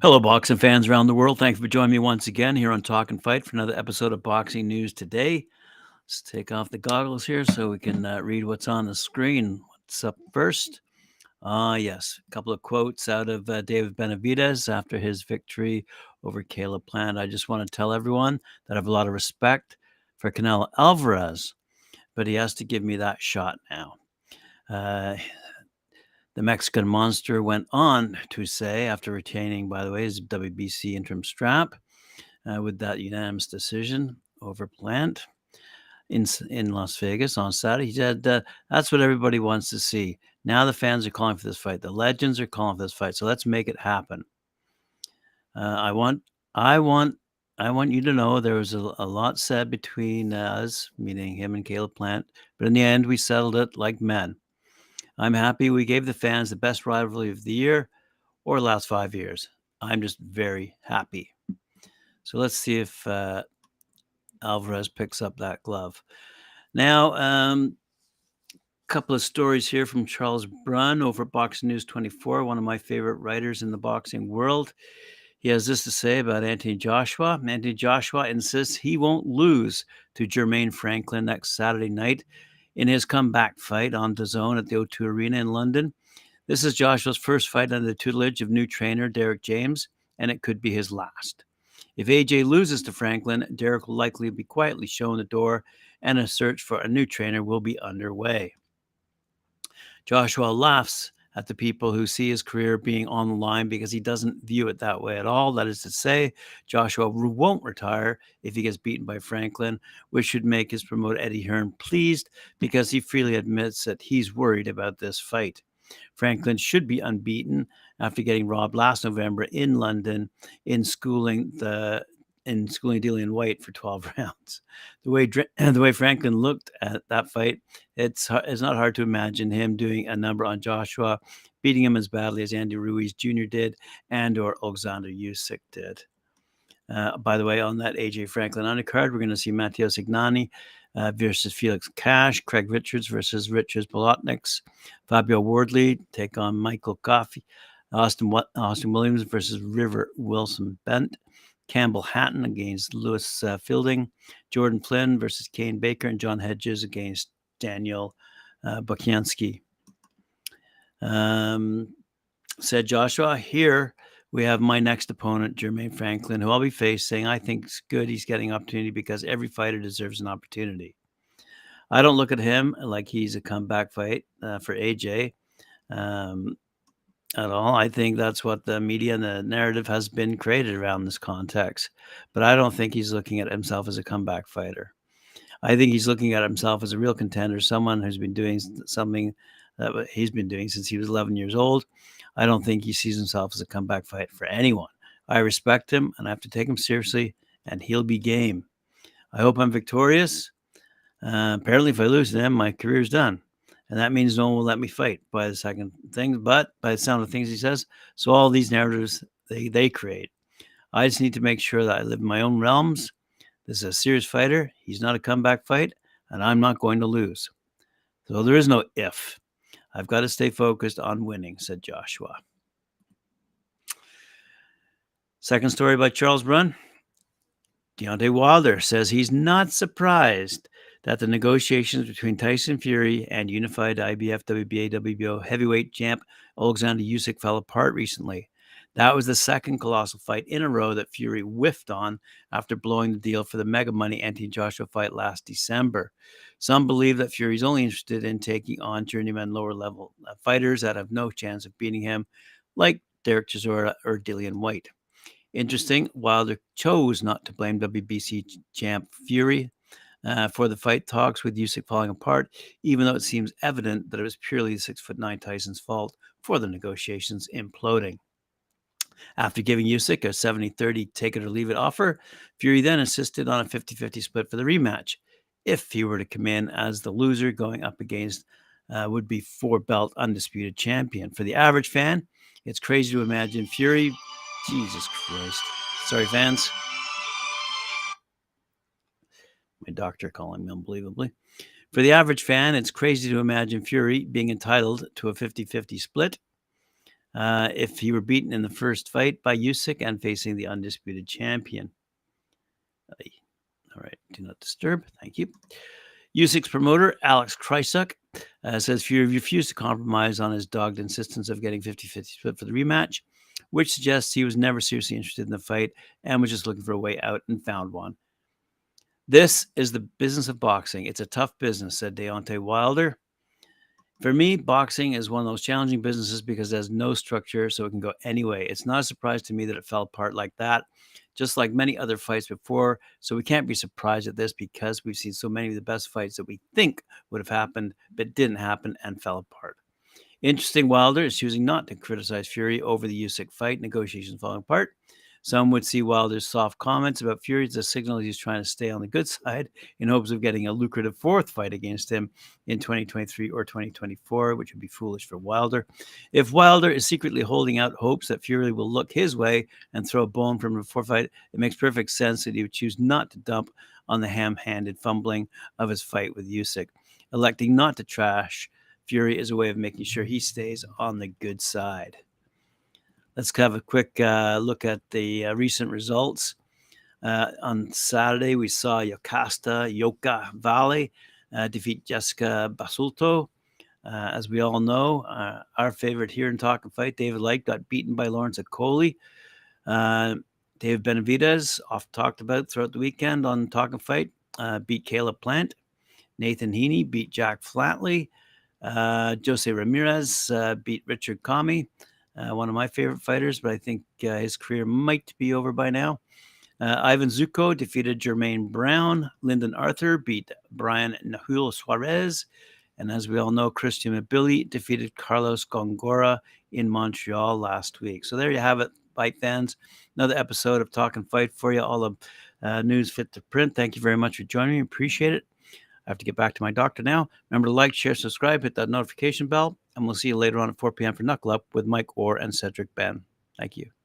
Hello, boxing fans around the world. Thank you for joining me once again here on TalkinFight for another episode of Boxing News Today. Let's take off the goggles here so we can uh, read what's on the screen. What's up first? Ah, uh, yes, a couple of quotes out of uh, David Benavidez after his victory over Caleb Plant. I just want to tell everyone that I have a lot of respect for Canelo Alvarez, but he has to give me that shot now. Uh, the Mexican monster went on to say, after retaining, by the way, his WBC interim strap uh, with that unanimous decision over Plant in in Las Vegas on Saturday, he said, uh, "That's what everybody wants to see." Now the fans are calling for this fight. The legends are calling for this fight. So let's make it happen. Uh, I want, I want, I want you to know there was a, a lot said between us, meaning him and Caleb Plant, but in the end, we settled it like men. I'm happy we gave the fans the best rivalry of the year or last five years. I'm just very happy. So let's see if uh, Alvarez picks up that glove. Now, a um, couple of stories here from Charles Brun over at Boxing News 24, one of my favorite writers in the boxing world. He has this to say about Anthony Joshua. Anthony Joshua insists he won't lose to Jermaine Franklin next Saturday night in his comeback fight on DAZN at the O2 Arena in London. This is Joshua's first fight under the tutelage of new trainer Derrick James, and it could be his last. If AJ loses to Franklin, Derek will likely be quietly shown the door, and a search for a new trainer will be underway. Joshua laughs at the people who see his career being on the line because he doesn't view it that way at all. That is to say, Joshua won't retire if he gets beaten by Franklin, which should make his promoter Eddie Hearn pleased because he freely admits that he's worried about this fight. Franklin should be unbeaten after getting robbed last November in London in schooling the in schooling Dillian Whyte for 12 rounds. The way the way Franklin looked at that fight, it's it's not hard to imagine him doing a number on Joshua, beating him as badly as Andy Ruiz Jr. did and or Alexander Usyk did. Uh, by the way, on that AJ Franklin undercard, we're going to see Matteo Signani uh, versus Felix Cash, Craig Richards versus Richards Bolotniks, Fabio Wardley take on Michael Coffie, Austin Austin Williams versus River Wilson Bent, Campbell Hatton against Lewis uh, Fielding, Jordan Flynn versus Kane Baker, and John Hedges against Daniel uh, Bukiansky. Um, said Joshua, here we have my next opponent, Jermaine Franklin, who I'll be facing. I think it's good he's getting opportunity because every fighter deserves an opportunity. I don't look at him like he's a comeback fight uh, for AJ. Um, at all. I think that's what the media and the narrative has been created around this context. But I don't think he's looking at himself as a comeback fighter. I think he's looking at himself as a real contender, someone who's been doing something that he's been doing since he was 11 years old. I don't think he sees himself as a comeback fight for anyone. I respect him and I have to take him seriously, and he'll be game. I hope I'm victorious. Uh, apparently, if I lose to him, my career's done and that means no one will let me fight by the second thing. But by the sound of things he says, so all these narratives they they create. I just need to make sure that I live in my own realms. This is a serious fighter. He's not a comeback fight, and I'm not going to lose. So there is no if. I've got to stay focused on winning," said Joshua. Second story by Charles Brun. Deontay Wilder says he's not surprised that the negotiations between Tyson Fury and unified IBF WBA WBO heavyweight champ Alexander Usyk fell apart recently. That was the second colossal fight in a row that Fury whiffed on after blowing the deal for the mega money Anthony Joshua fight last December. Some believe that Fury is only interested in taking on journeyman lower level uh, fighters that have no chance of beating him, like Derek Chisora or Dillian Whyte. Interesting, Wilder chose not to blame WBC champ Fury uh, for the fight talks with Usyk falling apart, even though it seems evident that it was purely six foot nine Tyson's fault for the negotiations imploding. After giving Usyk a 70 30 take it or leave it offer, Fury then insisted on a 50 50 split for the rematch. If he were to come in as the loser going up against uh, would be four belt undisputed champion. For the average fan, it's crazy to imagine Fury. Jesus Christ. Sorry, fans. My doctor calling me unbelievably. For the average fan, it's crazy to imagine Fury being entitled to a 50 50 split uh, if he were beaten in the first fight by Usyk and facing the undisputed champion. All right, do not disturb. Thank you. Usyk's promoter, Alex Krassyuk, uh, says Fury refused to compromise on his dogged insistence of getting 50 50 split for the rematch, which suggests he was never seriously interested in the fight and was just looking for a way out and found one. This is the business of boxing. It's a tough business, said Deontay Wilder. For me, boxing is one of those challenging businesses because there's no structure, so it can go any way. It's not a surprise to me that it fell apart like that, just like many other fights before. So we can't be surprised at this because we've seen so many of the best fights that we think would have happened, but didn't happen and fell apart. Interesting, Wilder is choosing not to criticize Fury over the Usyk fight, negotiations falling apart. Some would see Wilder's soft comments about Fury as a signal he's trying to stay on the good side in hopes of getting a lucrative fourth fight against him in 2023 or 2024, which would be foolish for Wilder. If Wilder is secretly holding out hopes that Fury will look his way and throw a bone from a fourth fight, it makes perfect sense that he would choose not to dump on the ham-handed fumbling of his fight with Usyk. Electing not to trash Fury is a way of making sure he stays on the good side. Let's have a quick uh, look at the uh, recent results. Uh, on Saturday, we saw Yokasta Yoka Valley uh, defeat Jessica Basulto. Uh, as we all know, uh, our favorite here in TalkinFight, David Light, got beaten by Lawrence Okolie. Dave Benavidez, oft talked about throughout the weekend on TalkinFight, beat Caleb Plant. Nathan Heaney beat Jack Flatley. Jose Ramirez beat Richard Commey uh, one of my favorite fighters, but I think uh, his career might be over by now. Uh, Ivan Zucco defeated Jermaine Brown. Lyndon Arthur beat Brian Nahuel Suarez. And as we all know, Christian Mbilli defeated Carlos Gongora in Montreal last week. So there you have it, fight fans. Another episode of TalkinFight for you. All the uh, news fit to print. Thank you very much for joining me. Appreciate it. I have to get back to my doctor now. Remember to like, share, subscribe, hit that notification bell, and we'll see you later on at 4 p.m. for Knuckle Up with Mike Orr and Cedric Ben. Thank you.